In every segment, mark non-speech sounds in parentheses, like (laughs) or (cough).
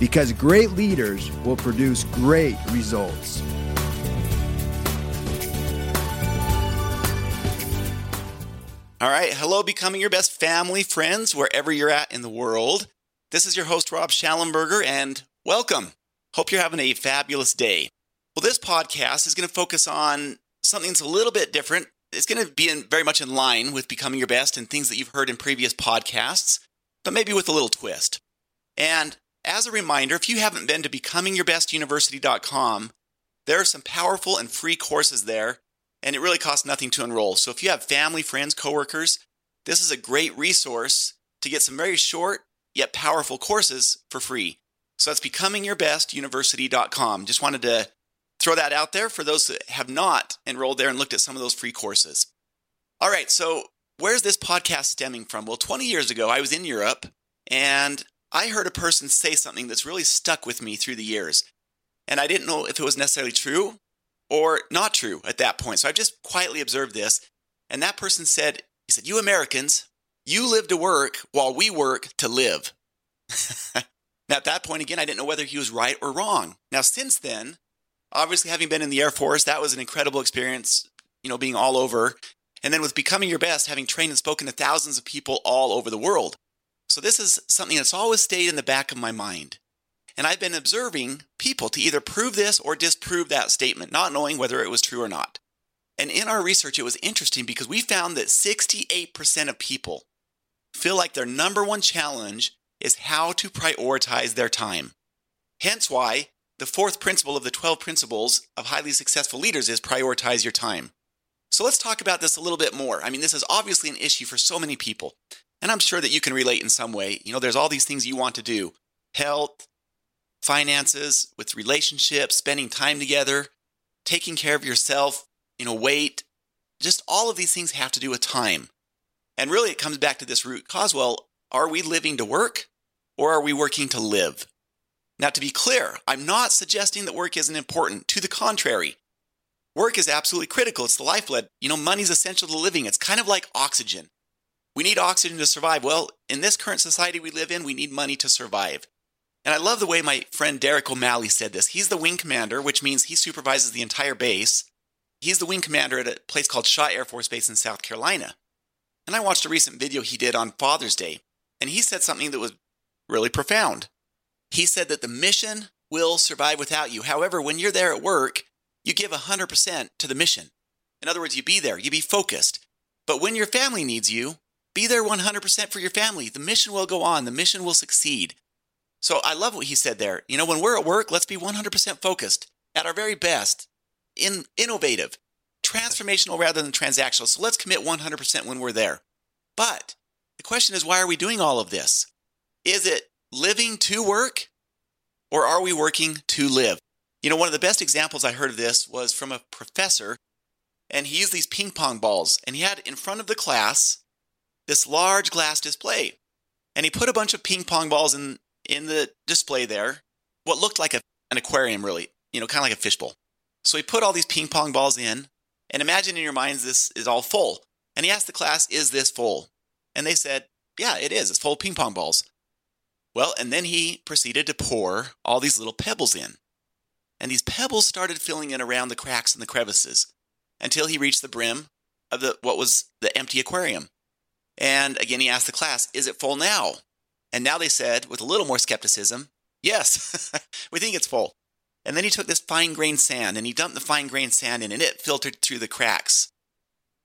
Because great leaders will produce great results. All right. Hello, Becoming Your Best family, friends, wherever you're at in the world. This is your host, Rob Shallenberger, and welcome. Hope you're having a fabulous day. Well, this podcast is going to focus on something that's a little bit different. It's going to be in, very much in line with Becoming Your Best and things that you've heard in previous podcasts, but maybe with a little twist. And as a reminder, if you haven't been to becomingyourbestuniversity.com, there are some powerful and free courses there and it really costs nothing to enroll. So if you have family, friends, coworkers, this is a great resource to get some very short yet powerful courses for free. So that's becomingyourbestuniversity.com. Just wanted to throw that out there for those that have not enrolled there and looked at some of those free courses. All right, so where's this podcast stemming from? Well, 20 years ago, I was in Europe and I heard a person say something that's really stuck with me through the years. And I didn't know if it was necessarily true or not true at that point. So I've just quietly observed this. And that person said, he said, You Americans, you live to work while we work to live. (laughs) now, at that point, again, I didn't know whether he was right or wrong. Now, since then, obviously having been in the Air Force, that was an incredible experience, you know, being all over. And then with becoming your best, having trained and spoken to thousands of people all over the world. So this is something that's always stayed in the back of my mind. And I've been observing people to either prove this or disprove that statement, not knowing whether it was true or not. And in our research, it was interesting because we found that 68% of people feel like their number one challenge is how to prioritize their time. Hence why the fourth principle of the 12 principles of highly successful leaders is prioritize your time. So let's talk about this a little bit more. I mean, this is obviously an issue for so many people, and I'm sure that you can relate in some way. You know, there's all these things you want to do health, finances, with relationships, spending time together, taking care of yourself, you know, weight. Just all of these things have to do with time. And really, it comes back to this root cause well, are we living to work or are we working to live? Now, to be clear, I'm not suggesting that work isn't important. To the contrary, work is absolutely critical. It's the lifeblood. You know, money's essential to living. It's kind of like oxygen. We need oxygen to survive. Well, in this current society we live in, we need money to survive. And I love the way my friend Derek O'Malley said this. He's the wing commander, which means he supervises the entire base. He's the wing commander at a place called Shaw Air Force Base in South Carolina. And I watched a recent video he did on Father's Day, and he said something that was really profound. He said that the mission will survive without you. However, when you're there at work, you give 100% to the mission. In other words, you be there, you be focused. But when your family needs you, be there 100% for your family. The mission will go on, the mission will succeed. So I love what he said there. You know, when we're at work, let's be 100% focused at our very best, in innovative, transformational rather than transactional. So let's commit 100% when we're there. But the question is, why are we doing all of this? Is it living to work or are we working to live? You know, one of the best examples I heard of this was from a professor, and he used these ping pong balls, and he had in front of the class this large glass display. And he put a bunch of ping pong balls in, in the display there what looked like a, an aquarium, really, you know, kind of like a fishbowl. So he put all these ping pong balls in, and imagine in your minds this is all full. And he asked the class, Is this full? And they said, Yeah, it is. It's full of ping pong balls. Well, and then he proceeded to pour all these little pebbles in. And these pebbles started filling in around the cracks and the crevices until he reached the brim of the what was the empty aquarium. And again, he asked the class, Is it full now? And now they said, with a little more skepticism, yes, (laughs) we think it's full. And then he took this fine grained sand and he dumped the fine grained sand in and it filtered through the cracks.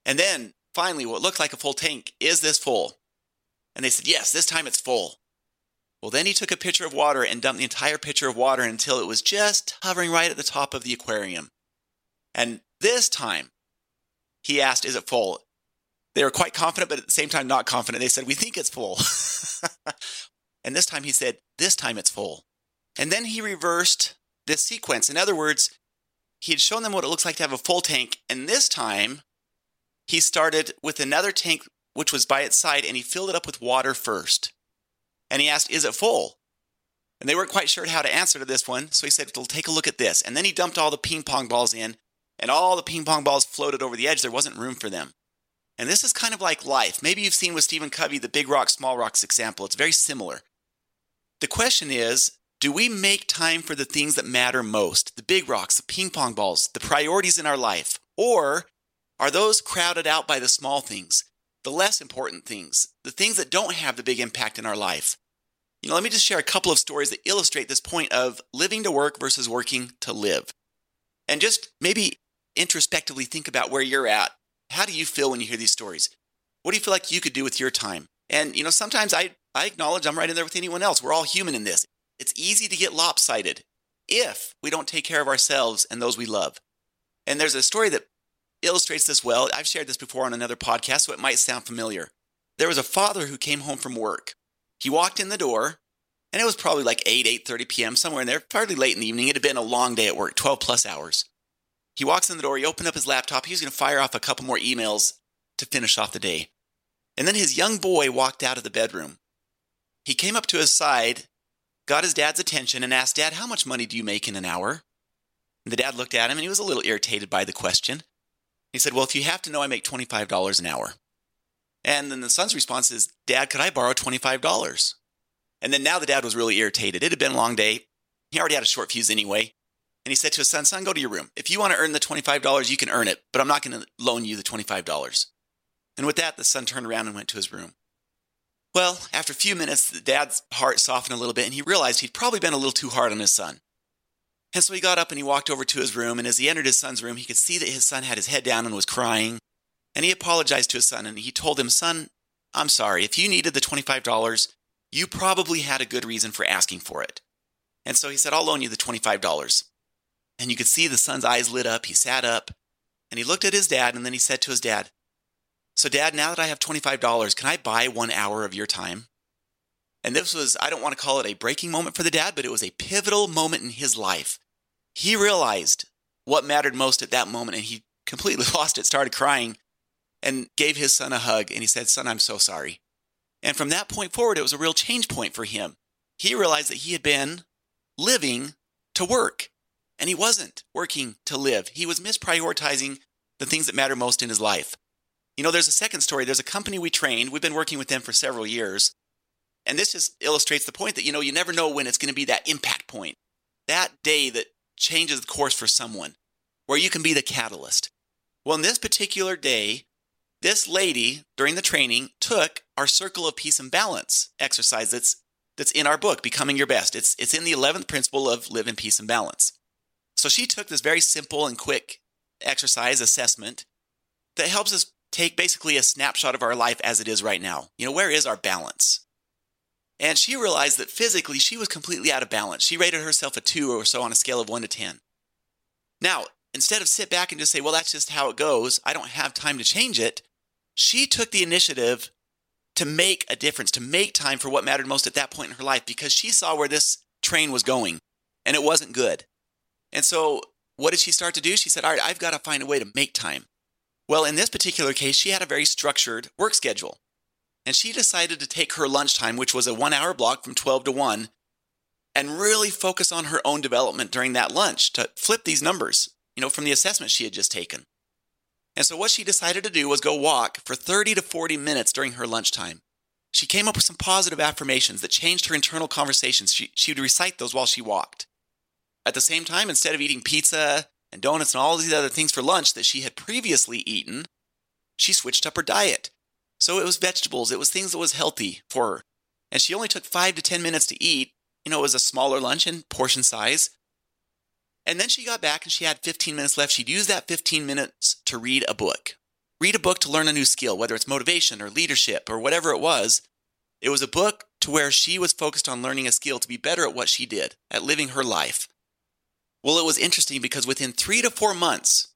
And then finally, what looked like a full tank is this full? And they said, yes, this time it's full. Well, then he took a pitcher of water and dumped the entire pitcher of water until it was just hovering right at the top of the aquarium. And this time, he asked, Is it full? They were quite confident, but at the same time, not confident. They said, We think it's full. (laughs) and this time he said, This time it's full. And then he reversed this sequence. In other words, he had shown them what it looks like to have a full tank. And this time, he started with another tank, which was by its side, and he filled it up with water first. And he asked, Is it full? And they weren't quite sure how to answer to this one. So he said, Well, take a look at this. And then he dumped all the ping pong balls in, and all the ping pong balls floated over the edge. There wasn't room for them. And this is kind of like life. Maybe you've seen with Stephen Covey the big rock, small rocks example. It's very similar. The question is do we make time for the things that matter most? The big rocks, the ping pong balls, the priorities in our life? Or are those crowded out by the small things, the less important things, the things that don't have the big impact in our life? You know, let me just share a couple of stories that illustrate this point of living to work versus working to live. And just maybe introspectively think about where you're at how do you feel when you hear these stories? What do you feel like you could do with your time? And, you know, sometimes I, I acknowledge I'm right in there with anyone else. We're all human in this. It's easy to get lopsided if we don't take care of ourselves and those we love. And there's a story that illustrates this well. I've shared this before on another podcast, so it might sound familiar. There was a father who came home from work. He walked in the door, and it was probably like 8, 8.30 p.m., somewhere in there, fairly late in the evening. It had been a long day at work, 12 plus hours. He walks in the door, he opened up his laptop, he was going to fire off a couple more emails to finish off the day. And then his young boy walked out of the bedroom. He came up to his side, got his dad's attention, and asked, Dad, how much money do you make in an hour? And the dad looked at him and he was a little irritated by the question. He said, Well, if you have to know, I make $25 an hour. And then the son's response is, Dad, could I borrow $25? And then now the dad was really irritated. It had been a long day. He already had a short fuse anyway. And he said to his son, Son, go to your room. If you want to earn the $25, you can earn it, but I'm not going to loan you the $25. And with that, the son turned around and went to his room. Well, after a few minutes, the dad's heart softened a little bit and he realized he'd probably been a little too hard on his son. And so he got up and he walked over to his room. And as he entered his son's room, he could see that his son had his head down and was crying. And he apologized to his son and he told him, Son, I'm sorry. If you needed the $25, you probably had a good reason for asking for it. And so he said, I'll loan you the $25. And you could see the son's eyes lit up. He sat up and he looked at his dad and then he said to his dad, So, dad, now that I have $25, can I buy one hour of your time? And this was, I don't want to call it a breaking moment for the dad, but it was a pivotal moment in his life. He realized what mattered most at that moment and he completely (laughs) lost it, started crying, and gave his son a hug. And he said, Son, I'm so sorry. And from that point forward, it was a real change point for him. He realized that he had been living to work. And he wasn't working to live. He was misprioritizing the things that matter most in his life. You know, there's a second story. There's a company we trained. We've been working with them for several years. And this just illustrates the point that, you know, you never know when it's going to be that impact point, that day that changes the course for someone, where you can be the catalyst. Well, in this particular day, this lady during the training took our circle of peace and balance exercise that's, that's in our book, Becoming Your Best. It's, it's in the 11th principle of live in peace and balance. So she took this very simple and quick exercise assessment that helps us take basically a snapshot of our life as it is right now. You know, where is our balance? And she realized that physically she was completely out of balance. She rated herself a two or so on a scale of one to 10. Now, instead of sit back and just say, well, that's just how it goes, I don't have time to change it, she took the initiative to make a difference, to make time for what mattered most at that point in her life because she saw where this train was going and it wasn't good. And so, what did she start to do? She said, All right, I've got to find a way to make time. Well, in this particular case, she had a very structured work schedule. And she decided to take her lunchtime, which was a one hour block from 12 to 1, and really focus on her own development during that lunch to flip these numbers, you know, from the assessment she had just taken. And so, what she decided to do was go walk for 30 to 40 minutes during her lunchtime. She came up with some positive affirmations that changed her internal conversations. She, she would recite those while she walked. At the same time, instead of eating pizza and donuts and all these other things for lunch that she had previously eaten, she switched up her diet. So it was vegetables, it was things that was healthy for her. And she only took five to 10 minutes to eat. You know, it was a smaller lunch in portion size. And then she got back and she had 15 minutes left. She'd use that 15 minutes to read a book. Read a book to learn a new skill, whether it's motivation or leadership or whatever it was. It was a book to where she was focused on learning a skill to be better at what she did, at living her life. Well, it was interesting because within three to four months,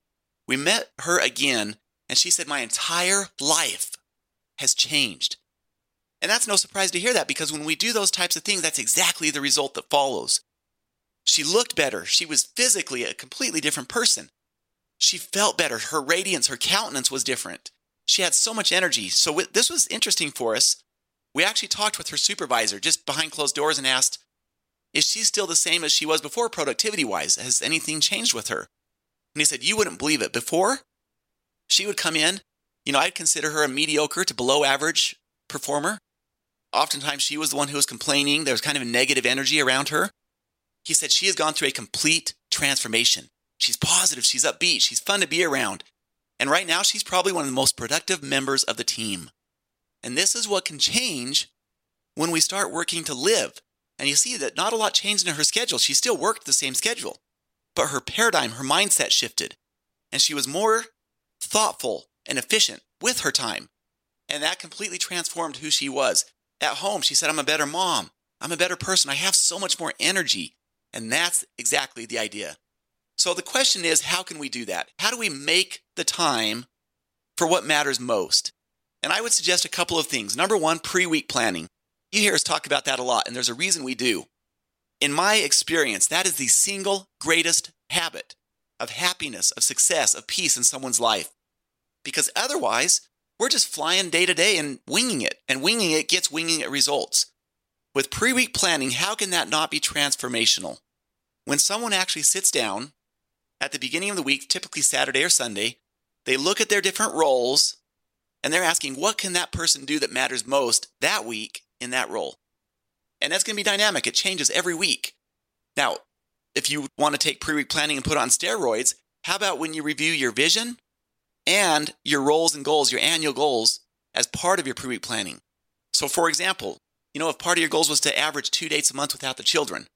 we met her again, and she said, My entire life has changed. And that's no surprise to hear that because when we do those types of things, that's exactly the result that follows. She looked better. She was physically a completely different person. She felt better. Her radiance, her countenance was different. She had so much energy. So this was interesting for us. We actually talked with her supervisor just behind closed doors and asked, Is she still the same as she was before, productivity wise? Has anything changed with her? And he said, You wouldn't believe it. Before, she would come in, you know, I'd consider her a mediocre to below average performer. Oftentimes, she was the one who was complaining. There was kind of a negative energy around her. He said she has gone through a complete transformation. She's positive, she's upbeat, she's fun to be around. And right now, she's probably one of the most productive members of the team. And this is what can change when we start working to live. And you see that not a lot changed in her schedule. She still worked the same schedule, but her paradigm, her mindset shifted. And she was more thoughtful and efficient with her time. And that completely transformed who she was. At home, she said, I'm a better mom. I'm a better person. I have so much more energy. And that's exactly the idea. So the question is, how can we do that? How do we make the time for what matters most? And I would suggest a couple of things. Number one, pre week planning. You hear us talk about that a lot, and there's a reason we do. In my experience, that is the single greatest habit of happiness, of success, of peace in someone's life. Because otherwise, we're just flying day to day and winging it, and winging it gets winging it results. With pre week planning, how can that not be transformational? When someone actually sits down at the beginning of the week, typically Saturday or Sunday, they look at their different roles and they're asking, what can that person do that matters most that week in that role? And that's going to be dynamic. It changes every week. Now, if you want to take pre week planning and put on steroids, how about when you review your vision and your roles and goals, your annual goals, as part of your pre week planning? So, for example, you know, if part of your goals was to average two dates a month without the children,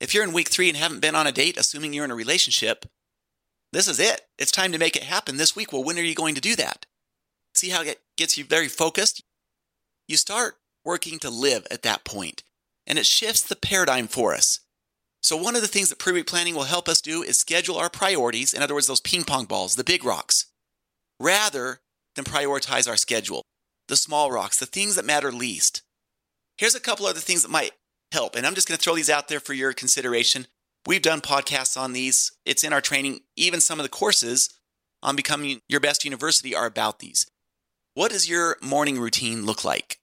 if you're in week three and haven't been on a date, assuming you're in a relationship, this is it. It's time to make it happen this week. Well, when are you going to do that? See how it gets you very focused? You start working to live at that point, and it shifts the paradigm for us. So, one of the things that pre week planning will help us do is schedule our priorities, in other words, those ping pong balls, the big rocks, rather than prioritize our schedule, the small rocks, the things that matter least. Here's a couple other things that might help. And I'm just going to throw these out there for your consideration. We've done podcasts on these, it's in our training. Even some of the courses on Becoming Your Best University are about these. What does your morning routine look like?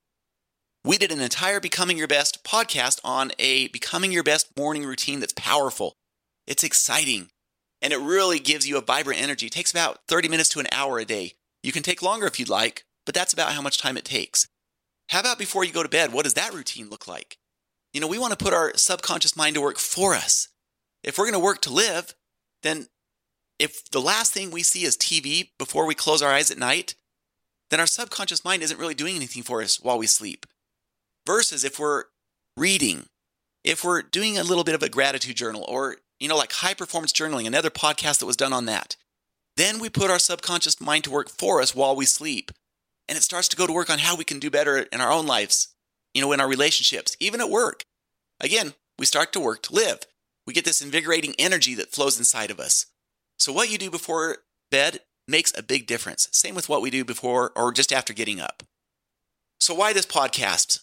We did an entire Becoming Your Best podcast on a Becoming Your Best morning routine that's powerful. It's exciting and it really gives you a vibrant energy. It takes about 30 minutes to an hour a day. You can take longer if you'd like, but that's about how much time it takes. How about before you go to bed? What does that routine look like? You know, we want to put our subconscious mind to work for us. If we're going to work to live, then if the last thing we see is TV before we close our eyes at night, then our subconscious mind isn't really doing anything for us while we sleep. Versus if we're reading, if we're doing a little bit of a gratitude journal or, you know, like high performance journaling, another podcast that was done on that, then we put our subconscious mind to work for us while we sleep. And it starts to go to work on how we can do better in our own lives you know, in our relationships, even at work. Again, we start to work to live. We get this invigorating energy that flows inside of us. So, what you do before bed makes a big difference. Same with what we do before or just after getting up. So, why this podcast?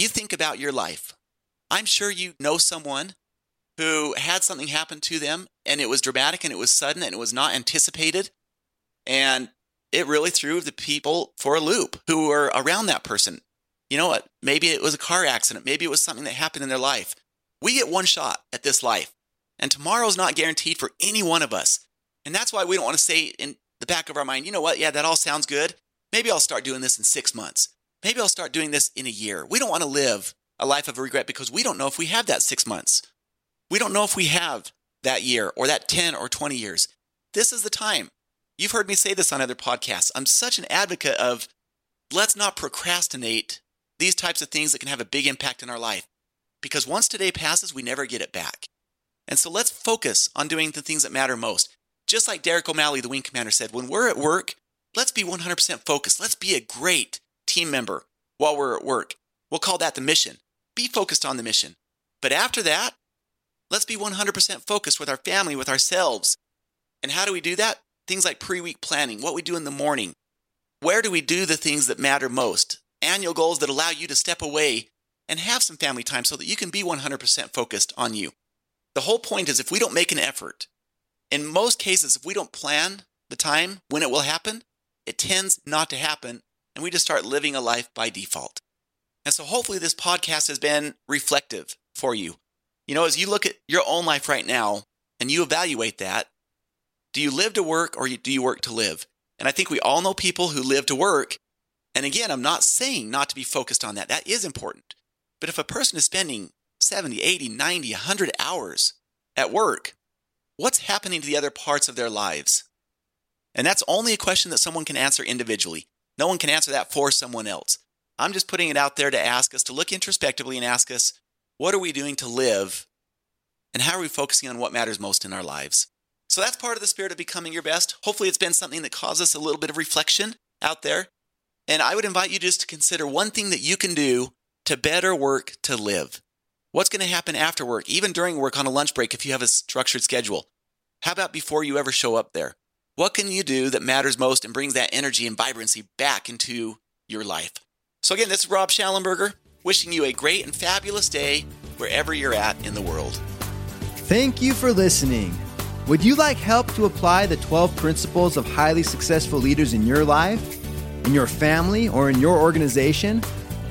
You think about your life. I'm sure you know someone who had something happen to them and it was dramatic and it was sudden and it was not anticipated. And it really threw the people for a loop who were around that person you know what? Maybe it was a car accident. Maybe it was something that happened in their life. We get one shot at this life, and tomorrow's not guaranteed for any one of us. And that's why we don't want to say in the back of our mind, you know what? Yeah, that all sounds good. Maybe I'll start doing this in six months. Maybe I'll start doing this in a year. We don't want to live a life of regret because we don't know if we have that six months. We don't know if we have that year or that 10 or 20 years. This is the time. You've heard me say this on other podcasts. I'm such an advocate of let's not procrastinate these types of things that can have a big impact in our life. Because once today passes, we never get it back. And so let's focus on doing the things that matter most. Just like Derek O'Malley, the wing commander, said, when we're at work, let's be 100% focused. Let's be a great team member while we're at work. We'll call that the mission. Be focused on the mission. But after that, let's be 100% focused with our family, with ourselves. And how do we do that? Things like pre week planning, what we do in the morning. Where do we do the things that matter most? annual goals that allow you to step away and have some family time so that you can be 100% focused on you. The whole point is if we don't make an effort, in most cases, if we don't plan the time when it will happen, it tends not to happen, and we just start living a life by default. And so hopefully this podcast has been reflective for you. You know, as you look at your own life right now and you evaluate that, do you live to work or do you work to live? And I think we all know people who live to work. And again, I'm not saying not to be focused on that. That is important. But if a person is spending 70, 80, 90, 100 hours at work, what's happening to the other parts of their lives? And that's only a question that someone can answer individually. No one can answer that for someone else. I'm just putting it out there to ask us to look introspectively and ask us, what are we doing to live? And how are we focusing on what matters most in our lives? So that's part of the spirit of becoming your best. Hopefully, it's been something that causes a little bit of reflection out there. And I would invite you just to consider one thing that you can do to better work to live. What's going to happen after work, even during work on a lunch break if you have a structured schedule? How about before you ever show up there? What can you do that matters most and brings that energy and vibrancy back into your life? So, again, this is Rob Shallenberger wishing you a great and fabulous day wherever you're at in the world. Thank you for listening. Would you like help to apply the 12 principles of highly successful leaders in your life, in your family, or in your organization?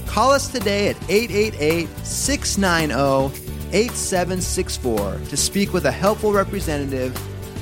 Call us today at 888 690 8764 to speak with a helpful representative